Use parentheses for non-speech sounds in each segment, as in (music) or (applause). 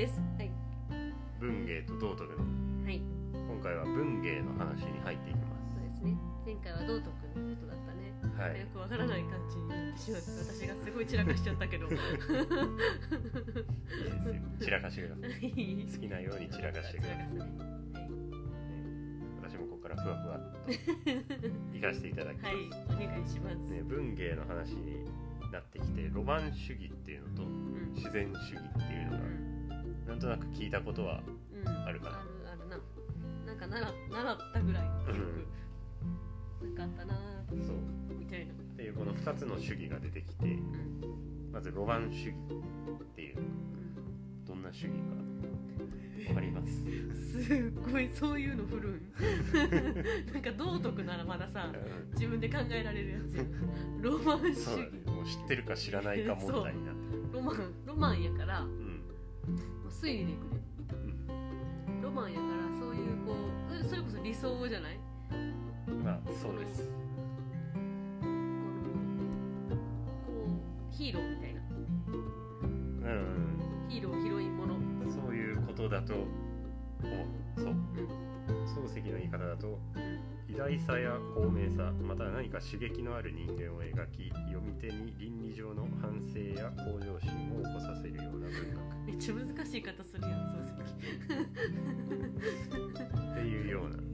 です。はい。文芸と道徳の。はい。今回は文芸の話に入っていきまそうですね。前回は道徳のことだったね。すはい。よくわからない感じになってしまって私がすごい散らかしちゃったけど。いいですよ。散らかしてください。い (laughs) 好きなように散らかしてください。散らかすね私もここからふわふわっと行かせていただきます、はい、はい、お願いします、ね、文芸の話になってきてロマン主義っていうのとうん。自然主義っていうのがうんなんとなく聞いたことはうん。あるかな。あるあるな。なんか習習ったぐらいの記憶なんかあったなーそう。みたいな。っていうこの2つの主義が出てきてうん。まずロマン主義っていううん。どんな主義かわかります？すっごいそういうの振るんなんか道徳ならまださうん。自分で考えられるやつロマン主義。ねもう知ってるか知らないか問題にな。ってるロマンロマンやからもうん。う推理でいくねうんロマンやからそういうこうそれこそ理想じゃない？まあそうです。このこうヒーローみたいな。うんヒーローヒロインものうんそういうことだと思う。そう漱石の言い方だと偉大さや高名さまたは何か刺激のある人間を描き読み手に倫理上の反省や向上心を起こさせるような文めっちゃ難しい方するやん漱学っていうような。石 (laughs)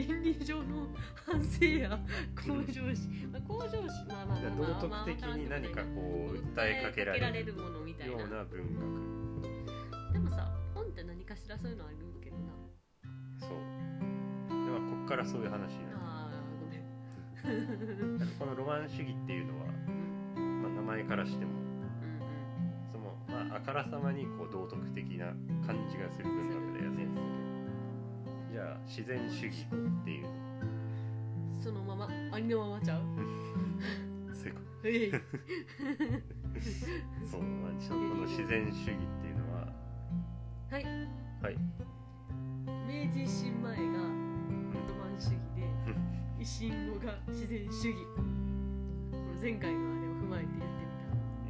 倫理上の反省や向上心、まあ、向上心まあまあまあまあ道徳的に何かこう訴えかけられるるものみたいよなうな。文でもさ本って何かしらそういうのあるけどな。学そうからそういう話になるあーごめん。このロマン主義っていうのは、うん。まあ、名前からしてもうんその、まあ、あからさまにこう道徳的な感じがする文学だよね。じゃあ自然主義っていう。そのままありのままちゃう？(laughs) そういうこええ。と (laughs) そう、まあ、ちょっとこの自然主義っていうのははい然主義。前回のあれを踏まえて言って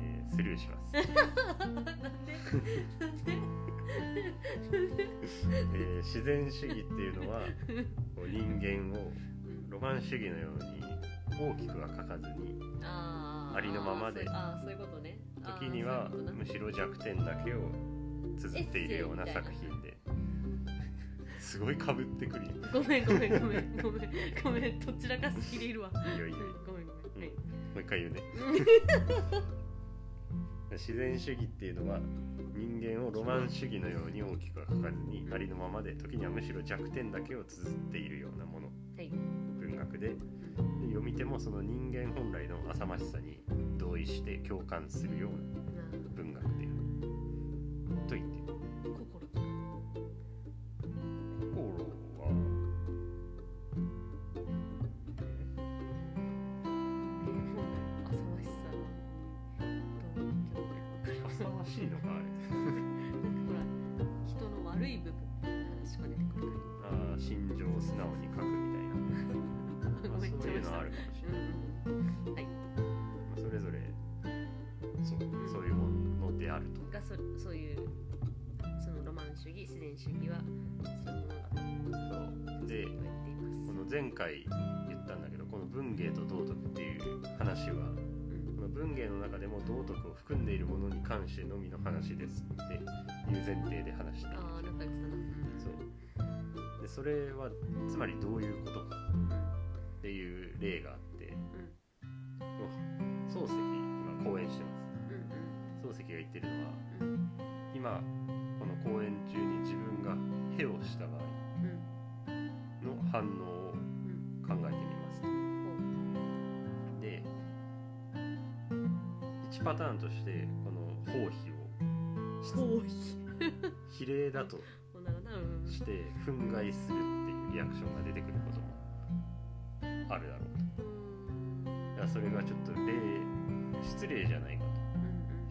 えースルーします、みたなんで？なんで？えー自然主義っていうのはこう人間をロマン主義のように大きくは書かずにありのままで時にはむしろ弱点だけを綴っているような。作品ですごいかぶってくるよごめんごめんごめんごめんごめんどちらかすぎでいるわ。いいよいいよごめんごめん。はいもう一回言うね。(laughs) 自然主義っていうのは人間をロマン主義のように大きくは書かずにありのままで時にはむしろ弱点だけを綴っているようなもの。はい。文学で。で読み手もその人間本来の浅ましさに同意して共感するようなな文学である。と言っているであると。がそそういうそのロマン主義自然主義はそう。いうものだとそうでこの前回言ったんだけどこの文芸と道徳っていう話はうん。この文芸の中でも道徳を含んでいるものに関してのみの話ですっていう前提で話しているああなんか言ってたなそう。でそれはつまりどういうことかっていう例があって。漱石が言ってるのはうんうん今この講演中に自分がへをした場合うんの反応をうん考えてみますと。で1パターンとしてこの包皮を (laughs) 比例だとして憤慨するっていうリアクションが出てくることもあるだろうと。うんだからそれがちょっと例失礼じゃないか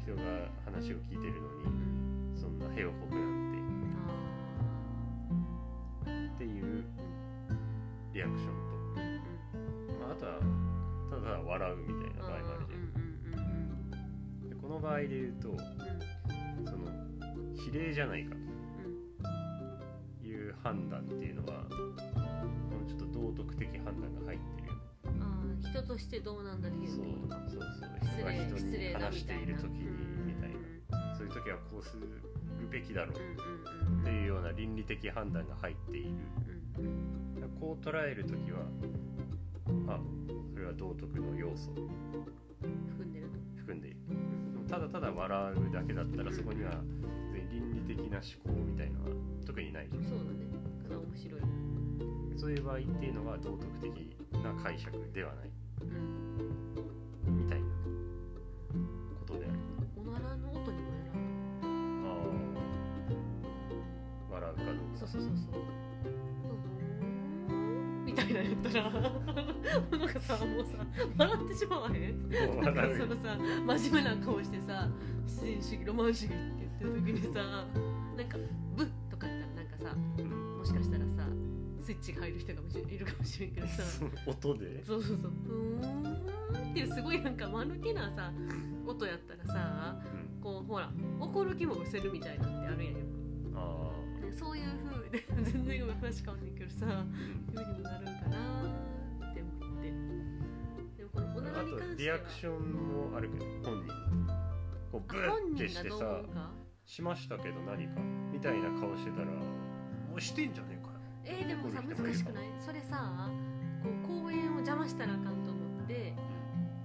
人が話を聞いてるのにうん。そんな屁をこくなんあて。っていうリアクションと、まあ、あとはただ笑うみたいな場合もあるじゃん。でこの場合で言うとその比例じゃないかと。いう判断っていうのはこのちょっと道徳的判断が入ってる人としてどうなんだってそうことかそうそう失人が人に礼失礼だ話してみたいな。いる時にみたいなそういう時はこうするべきだろうっていうような倫理的判断が入っている。こう捉える時はあそれは道徳の要素。を含んでると含んでいる。ただただ笑うだけだったらそこには倫理的な思考みたいのは特にないじゃん。そうだね。ただ面白い。そういう場合っていうのは道徳的な解釈ではない。うん。みたいなことである。おならの音にもやるああ。笑うかどうか。そうそうそうそううん。みたいな言ったら。なんかさもうさ笑ってしまわへん？もうなんか笑そうのさ真面目な顔してさ自然主義ロマン主義って言ってる時にさなんかブッスイッチが入る人がいるかもしれんけどさ。(laughs) 音で？そうそうそう。ふーんっていうすごいなんか間抜けなさ音やったらさうん。こうほら怒る気も失せるみたいなんてあるやんよ。あく、ね、そういう風で全然今話変わんねんけどさあ風にもなるんかなって思って。でもこのおならあに関しては。とリアクションもあるけど本人。こうブッてしてさしましたけど何かみたいな顔してたらもうしてんじゃねええー、でもさ難しくない？それさこう公園を邪魔したらあかんと思って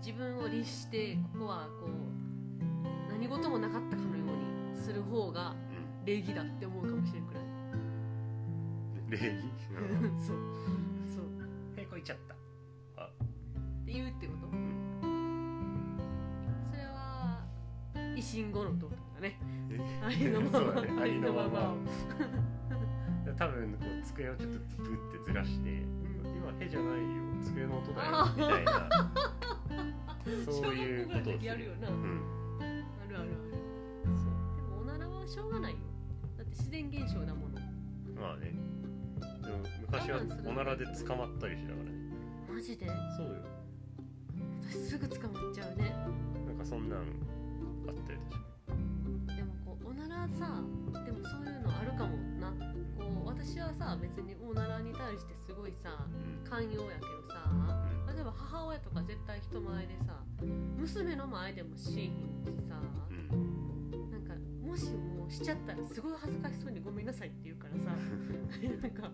自分を律してここはこう何事もなかったかのようにする方がう礼儀だって思うかもしれんくらい？ん礼儀？(laughs) そう。そう。へこいちゃった。あ。って言うってこと？うん。それは維新後のとだね。え？(laughs) ありのまま。そうだね。ありのまま。ありのまま多分こう机をちょっとグッてずらして今へじゃないよ机の音だよみたいな。(laughs) そういうことを小学校ぐらいの時やるよな。うん。あるあるある。そう。でもおならはしょうがないよ。だって自然現象だもの。まあね。でも昔はおならで捕まったりしたからね。マジで？そうよ。私すぐ捕まっちゃうね。なんかそんなんあったよ確かでもこうおならさそういうのあるかもな。こう私はさ別におならに対してすごいさうん。寛容やけどさうん。例えば母親とか絶対人前でさ娘の前でもしーひんしさうん。なんかもしもうしちゃったらすごい恥ずかしそうにごめんなさいって言うからさ (laughs) なんか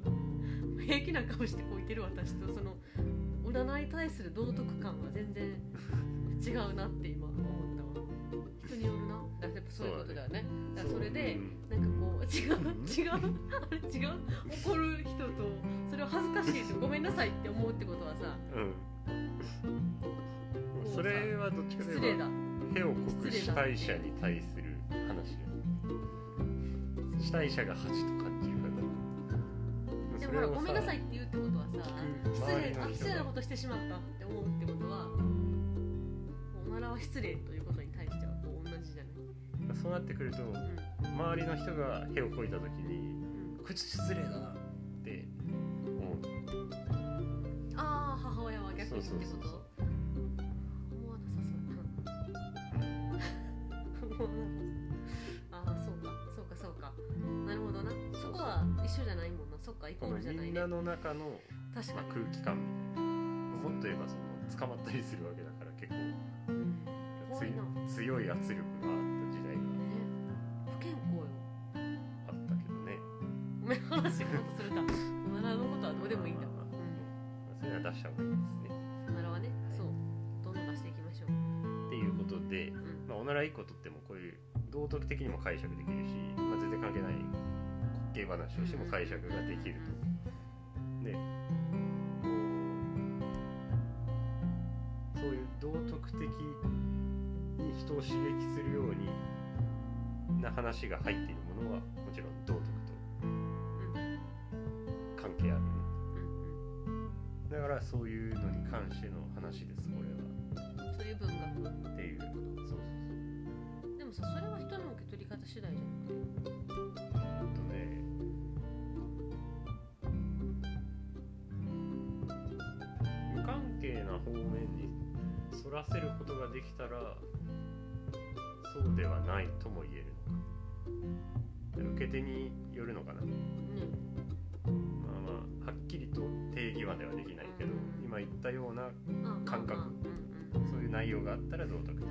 平気な顔してこういてる私とその占いに対する道徳感は全然違うなって今思ったわ。人によるな。やっぱそういうことだよね。だからそれで違う違うあれ違う？怒る人とそれを恥ずかしいとごめんなさいって思うってことはさ。うん。それはどっちかといえば失礼だ。屁をこく主体者に対する話主体者が恥と感じるから。でもほらごめんなさいって言うってことはさ失礼あ失礼なことしてしまったって思うってことはおならは失礼ということに対してはこう同じじゃない、そうなってくると周りの人が屁をこいた時にうん。こいつ失礼だなって思う。ああ母親は逆にってこと？思わなさそうやな思わなさそう。(laughs) ああそうかそうかそうか。なるほどな。そこは一緒じゃないもんな。そっかイコールじゃないね。みんなの中の、まあ、確かに、空気感みたいな。もっと言えばその捕まったりするわけだから結構。強い圧力があったごめん話もっとするかおならのことはどうでもいいんだ。は出した方がいいですね。んおならはねそう。どんどん出していきましょう。っていうことで、うん。まあ、おなら1個とってもこういう道徳的にも解釈できるし、まあ、全然関係ない滑稽話をしても解釈ができると。でそういう道徳的に人を刺激するようにな話が入っているものはもちろん道からそういうのに関しての話ですこれは。うんそういう文学っていう。そうそうでもさそれは人次第じゃなくてあとね。無関係な方面にそらせることができたらそうではないとも言えるのか。受け手によるのかな。ねまあまあはっきりと定義まではできないけど言ったようなあ感覚。そういう内容があったら道徳的う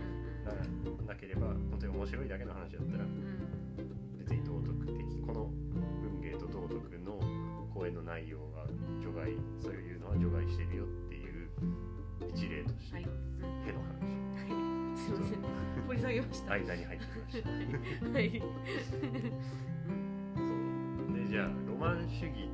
んななければ本当に面白いだけの話だったらうん別に道徳的この文芸と道徳の声の内容が除外そういうのは除外してるよっていう一例として、はい、うんへのはい、すいません。掘り下げました。話間に入ってきました。(laughs) はい。そう。でじゃあロマン主義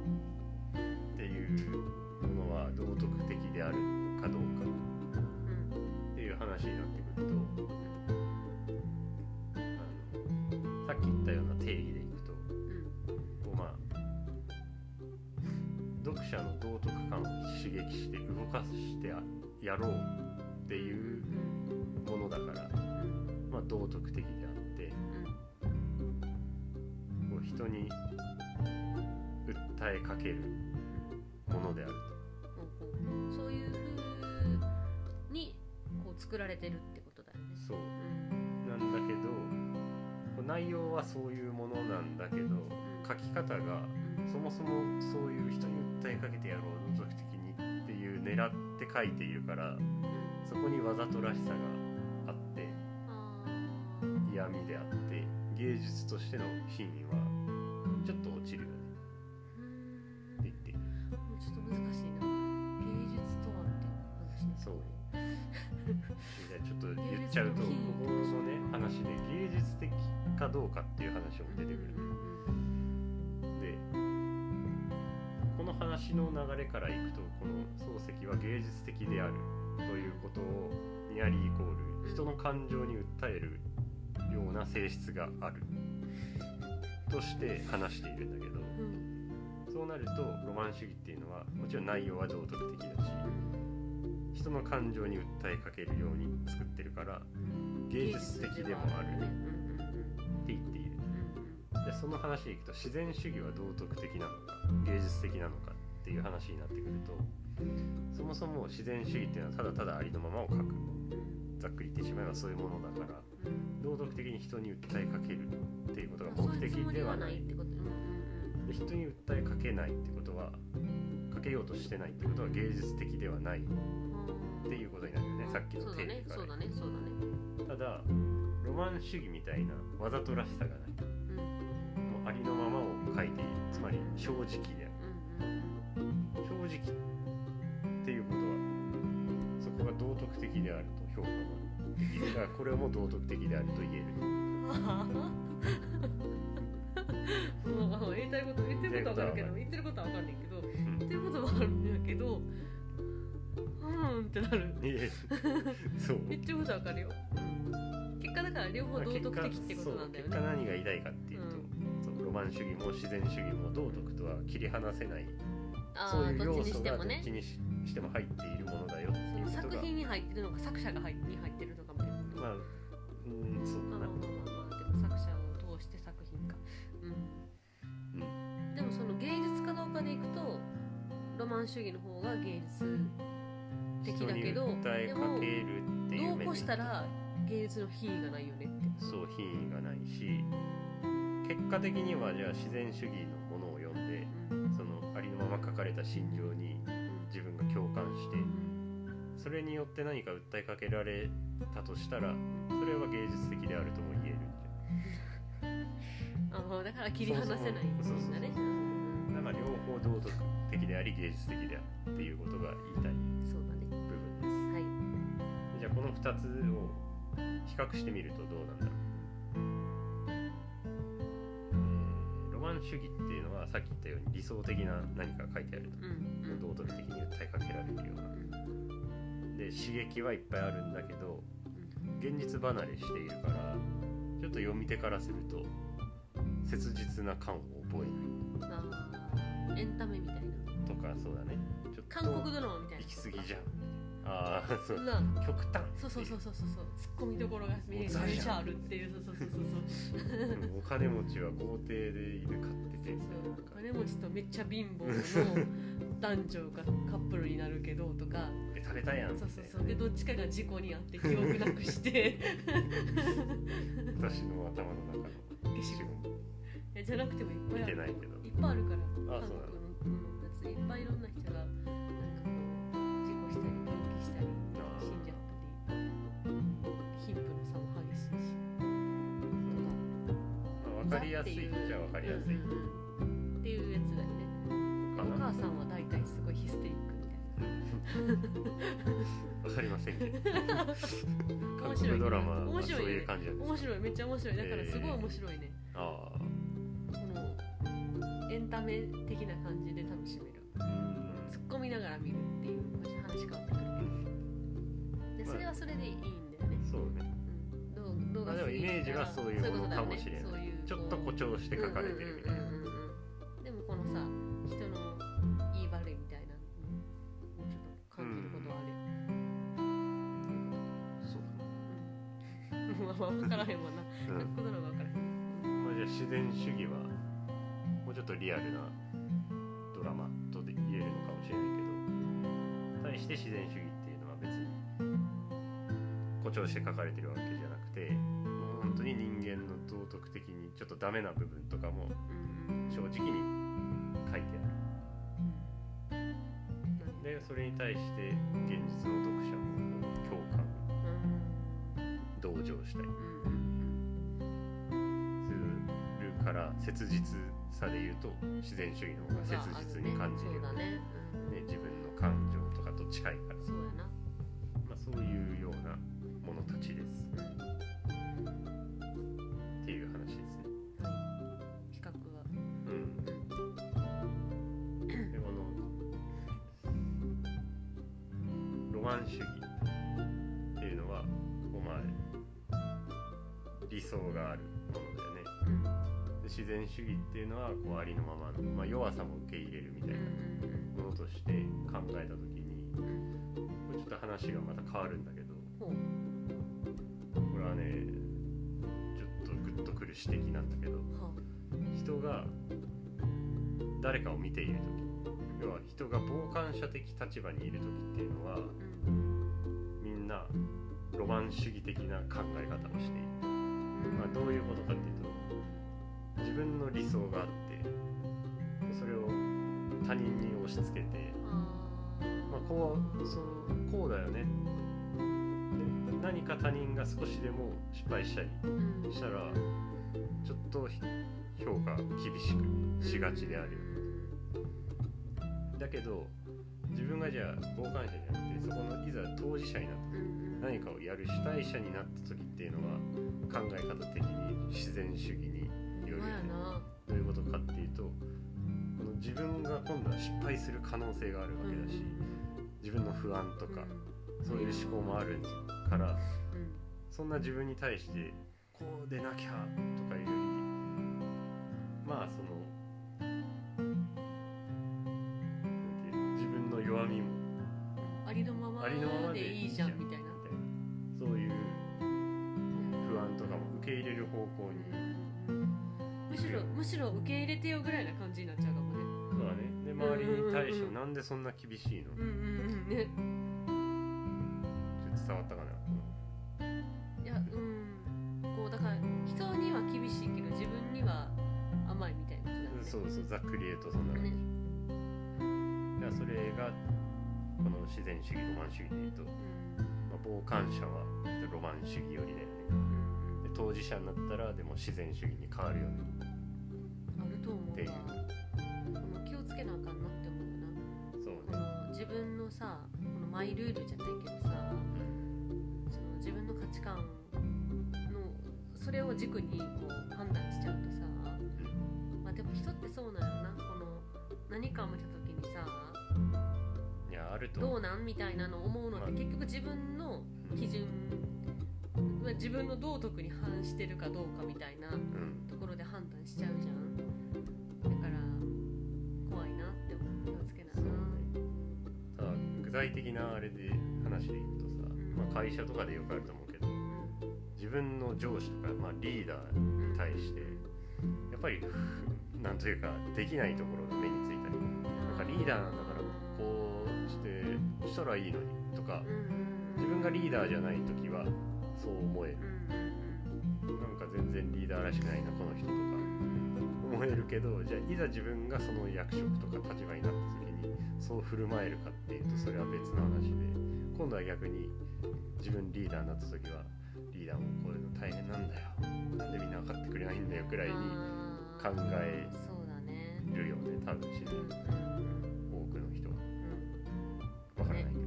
してややろうっていうものだから、まあ、道徳的であってこう人に訴えかけるものであるそういう風にこう作られてるってことだよね。とそう。うん。なんだけど内容はそういうものなんだけど書き方がそもそもそういう人に訴えかけてやろう狙って書いているからそこにわざとらしさがあって嫌味であって芸術としての品位はちょっと落ちるよね。って言って。ちょっと難しいな。芸術とはって話ねそう。(laughs) ちょっと言っちゃうとここのね話で芸術的かどうかっていう話も出てくるでこの話の流れからいくとこの漱石は芸術的であるということをニアリーイコール人の感情に訴えるような性質があるとして話しているんだけどうん。そうなるとロマン主義っていうのはもちろん内容は道徳的だし人の感情に訴えかけるように作ってるから芸術的でもあるね。って言っている。でその話でいくと自然主義は道徳的なのか芸術的なのかっていう話になってくるとそもそも自然主義っていうのはただただありのままを書く。ざっくり言ってしまえばそういうものだから道徳的に人に訴えかけるっていうことが目的ではない。ってことで人に訴えかけないってことはかけようとしてないってことは芸術的ではないっていうことになるよね。さっきの定義から。そうだねそうだねそうだね。ただロマン主義みたいなわざとらしさがない。うん。もうありのままを書いているつまり正直である。正直徳的であると評価ができる。だからこれも道徳的であると言える。言いたいこと言ってることは分かるけど言ってることは分かんないけどうん。言ってることはあるんだけどうんってなる。そう。言ってることは分かるよ。結果だから両方道徳的ってことなんだよね。結果何が言いたいかっていうと、そうロマン主義も自然主義も道徳とは切り離せない。あそういう要素がどっちにししても入っているものだよって作品に入ってるのか作者が入に入ってるのかみたいなこと。まあうんそうまあまあまあまあでも作者を通して作品か。うん。うん、でもその芸術かどうかでいくとロマン主義の方が芸術的だけど人に訴えかけるっていうどうこしたら芸術の品位がないよねって。そう品位がないし結果的にはじゃあ自然主義のものを読んでうん。そのありのまま書かれた心情に自分が共感してそれによって何か訴えかけられたとしたらそれは芸術的であるとも言えるんじ (laughs) ああだから切り離せないんそうそうそうだねだから両方道徳的であり芸術的であるっていうことが言いたい。そうだね。部分です。はい。じゃあこの2つを比較してみるとどうなんだろう、えーロマン主義っていうのはさっき言ったように理想的な何か書いてあると。うんうん。道徳的に訴えかけられるようなで刺激はいっぱいあるんだけど現実離れしているからちょっと読み手からすると切実な感を覚えなあーエンタメみたいな。いとかそうだね。ちょっと韓国ドラマみたいな。行き過ぎじゃんあああそう。な極端。そうそうそうそうそう。そうツッコミどころがめもうザじゃんめちゃあるっていう。そうそうそうそうそう。うんお金持ちは豪邸で犬飼っててみたいななんか。金持ちとめっちゃ貧乏の男女がカップルになるけどとか。え食べたやんそうそうそう。でどっちかが事故に遭って記憶なくして。(laughs) 私の頭の中の。消しゴじゃなくてもいっぱい見ある。てないけど。いっぱいあるから。あそうなの。韓国の。うん。やついっぱいいろんな人がなんかしたりあー死んじゃったり貧富の差も激しいしまあ、分かりやすい。っちゃ分かりやすいうんっていうやつだよねかおな母さんは大体すごい。ヒステリックみたい。分かりませんけど面白い。国ドラマはそう面白い。ねい。う感じなんです面白い。めっちゃ面白い。だからすごい。面白い。ね、ああこのエンタメ的な感じで楽しめるうん突っ込みながら見るってい。う話変わってくるでそれはそれでいいんだよね、そうね。うん、どうどうがまあでもイメージはそういうものかもしれない。そういうちょっと誇張して書かれてるみたいな。うんうんうん。うんうんでもこのさ人の言い悪いみたいなのもちょっと感じることはある、そううん、まあまあ分からへんわな。だね韓国ドラマ分からへん。うんまあ、じゃあ自然主義はもうちょっとリアルなドラマとで言えるのかもしれないけど対して自然主義誇張して書かれてるわけじゃなくてもう本当に人間の道徳的にちょっとダメな部分とかも正直に書いてある。でそれに対して現実の読者も共感。同情したり。するから切実さで言うと自然主義の方が切実に感じる自分の感情とかと近いから。うん、そうやな、まあ、そういうようなものたちです。っていう話ですね。比較は。うん、でこのロマン主義っていうのはこうまあ理想があるものだよね。うん。で自然主義っていうのはこうありのままの、まあ、弱さも受け入れるみたいなうんものとして考えた時にちょっと話がまた変わるんだけどほう。これはねちょっとグッとくる指摘なんだけどは人が誰かを見ている時要は人が傍観者的立場にいる時っていうのはうん。みんなロマン主義的な考え方をしている、うん。まあ、どういうことかっていうと自分の理想があってそれを他人に押し付けてあ。まあ、こうそのこうだよね。で何か他人が少しでも失敗したりしたらちょっとひ評価厳しくしがちであるよだけど自分がじゃあ傍観者じゃなくてそこのいざ当事者になった何かをやる主体者になった時っていうのは考え方的に自然主義によるどういうことかっていうとこの自分が今度は失敗する可能性があるわけだし自分の不安とかそういう思考もあるからうん。そんな自分に対してこうでなきゃとかいうよりまあそのなんていう自分の弱みもありのままででいいじゃんみたいなそういう不安とかも受け入れる方向にむしろむしろ受け入れてよぐらいな感じになっちゃうかもね。そうだね。で周りに対してなんでそんな厳しいの？うんうんうん。ね伝わったかな。いやうん。こうだから人には厳しいけど自分には甘いみたいなそうそうざっくり言うとそんな感じ、ね。だからそれがこの自然主義ロマン主義でいうと、うん。まあ、傍観者はロマン主義寄りだよね。うん。で当事者になったらでも自然主義に変わるよね。あると思っていう。うわこの気をつけなあかんなって思うな。そうこねの自分のさこのマイルールじゃないけどさその自分の価値観のそれを軸にこう判断しちゃうとさまあでも人ってそうなんやろな。この何かを見た時にさいやあるとどうなんみたいなのを思うのって結局自分の基準まあ自分の道徳に反してるかどうかみたいなうん。ところで判断しちゃうじゃん。だから怖いなって思う。気をつけ具体的なあれで話話でいくとまあ、会社とかでよくあると思うけど自分の上司とか、まあ、リーダーうんに対してやっぱりふなんというかできないところが目についたりなんかリーダーなんだからこうしてしたらいいのにとか自分がリーダーじゃない時はそう思える。なんか全然リーダーらしくないなこの人とか思えるけどじゃあいざ自分がその役職とか立場になった時にそう振る舞えるかっていうとそれは別の話で今度は逆に自分リーダーになった時はリーダーもこういうの大変なんだよ。なんでみんな分かってくれないんだよくらいに考えるよね多分自うん然うん多くの人は。うん。分からないけどね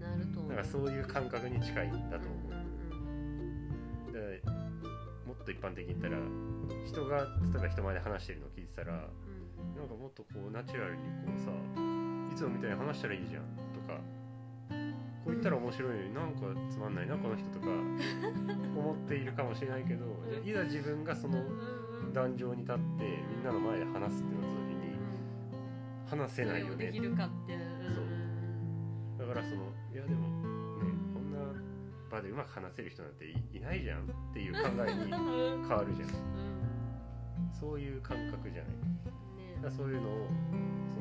なるとからそういう感覚に近いんだと思う。うんでもっと一般的に言ったら人が例えば人前で話してるのを聞いてたらうん。なんかもっとこうナチュラルにこうさいつもみたいに話したらいいじゃんとかこう言ったら面白いのになんかつまんないなこの人とか思っているかもしれないけどじゃあいざ自分がその壇上に立ってみんなの前で話すってなった時に話せないよね。それをできるかって。うんそう。だからそのいやでもねこんな場でうまく話せる人なんていいないじゃんっていう考えにうん。変わるじゃん。うん。そういう感覚じゃない。ね。だからそういうのを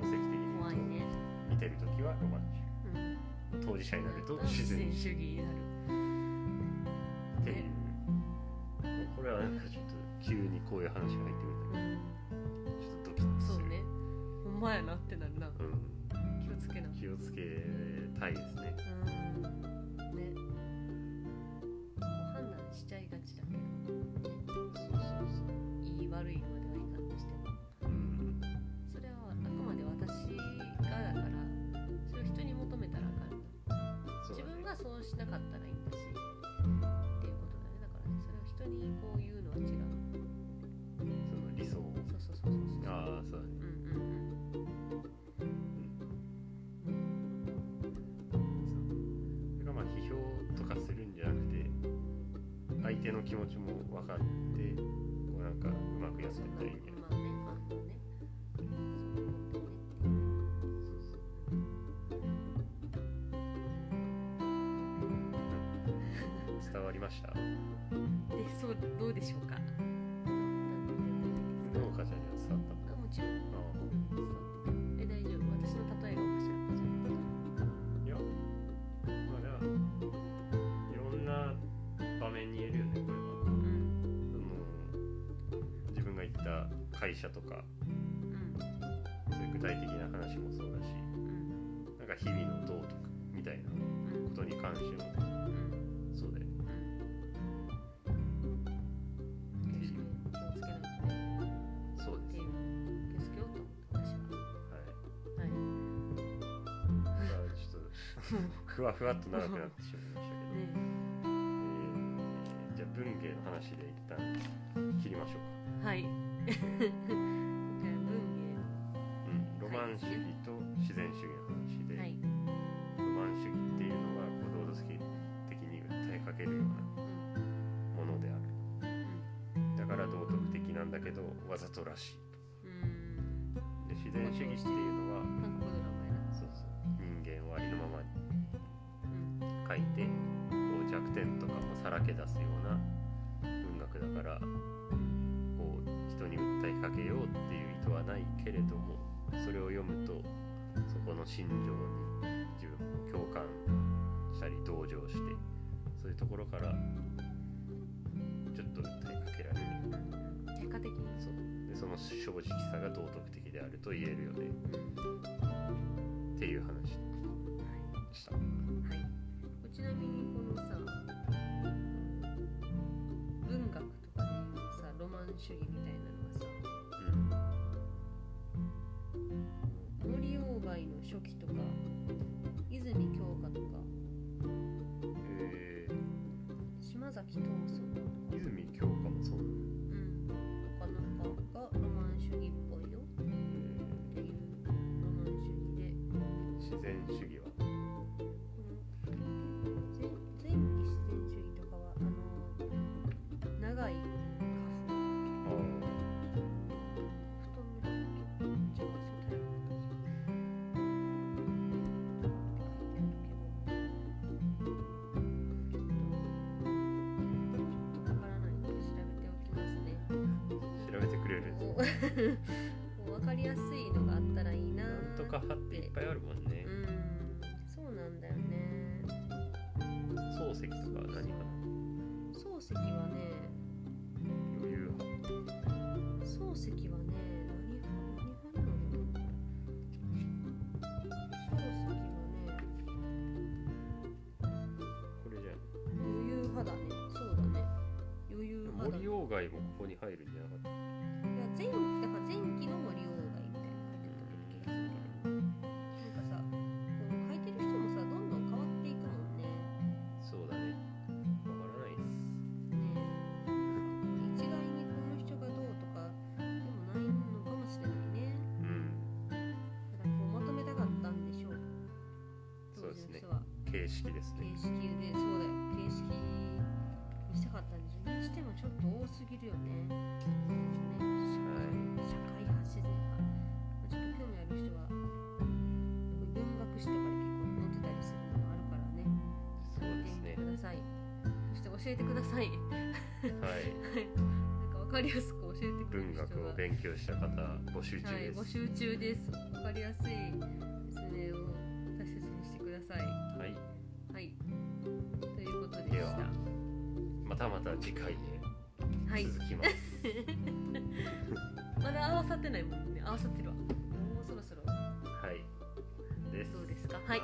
その席的に見てる時はロマンチうんック当事者になると自然主義になる。っていうこれはなんかちょっと急にこういう話が入ってくるんだうんけどちょっとドキッとする。そうね。ほんまやなってなるな。うん。気をつけな。気をつけたいですね。うん。ね。判断しちゃいがちだけど。そうそうそう。いい悪いまでしなかったらいいんだしっていうことだね。だからねそれを人にこう言うのは違う。その理想。をそうそうそうそうそうああそう。だねうん。うん。それがまあ批評とかするんじゃなくて相手の気持ちも分かってこうなんかうまくやってったらました？でそうどうでしょうか？農家ちゃんには伝わったあもちろん、あうん、え大丈夫。私の例えがおかしかったじゃん。あいやまあじゃあいろんな場面に言えるよねこれは。うん。その自分が行った会社とか。うん。そういう具体的な話もそうだしうん。なんか日々の道徳みたいなうんことに関してもね。うん。そうだよふわふわっと長くなってしまいましたけど、(laughs) ねえ。ーじゃあ文芸の話で一旦切りましょうか。はい。今回は文うん、ロマン主義と自然主義の話で、芸はい。ロマン主義っていうのはこう道徳的に訴えかけるようなものである。だから道徳的なんだけどわざとらしいうん。で自然主義っていうのは書いてこう弱点とかもさらけ出すような文学だからこう人に訴えかけようっていう意図はないけれどもそれを読むとそこの心情に自分も共感したり同情してそういうところからちょっと訴えかけられる。結果的に。そう。でその正直さが道徳的であると言えるよね。うんっていう話ではい。した。はい、ちなみにこのさ文学とかでいうさロマン主義みたいなのはさ森鴎外の初期とか (laughs) こう分かりやすいのがあったらいいななんとか派っていっぱいあるもんね。うん。そうなん。だよね。漱石とか何派漱石はね。余裕派漱石はね。森鴎外もここに入るんじゃなかった？形式ですね。形式でそうだよ。形式にしたかったんでしょうにしてもちょっと多すぎるよね。ね社会派自然派まあちょっと興味ある人は文学史とかで結構載ってたりするのもあるからね。そうですね。ください。そして教えてください。はい。(laughs) なんか分かりやすく教えてくれる文人は。学を勉強した方募集中はい、です、募集中です。わかりやすいまたまた次回ではい。続きます、まだ合わさってないもんね。合わさってるわ。もうそろそろはいですどうですか？はい。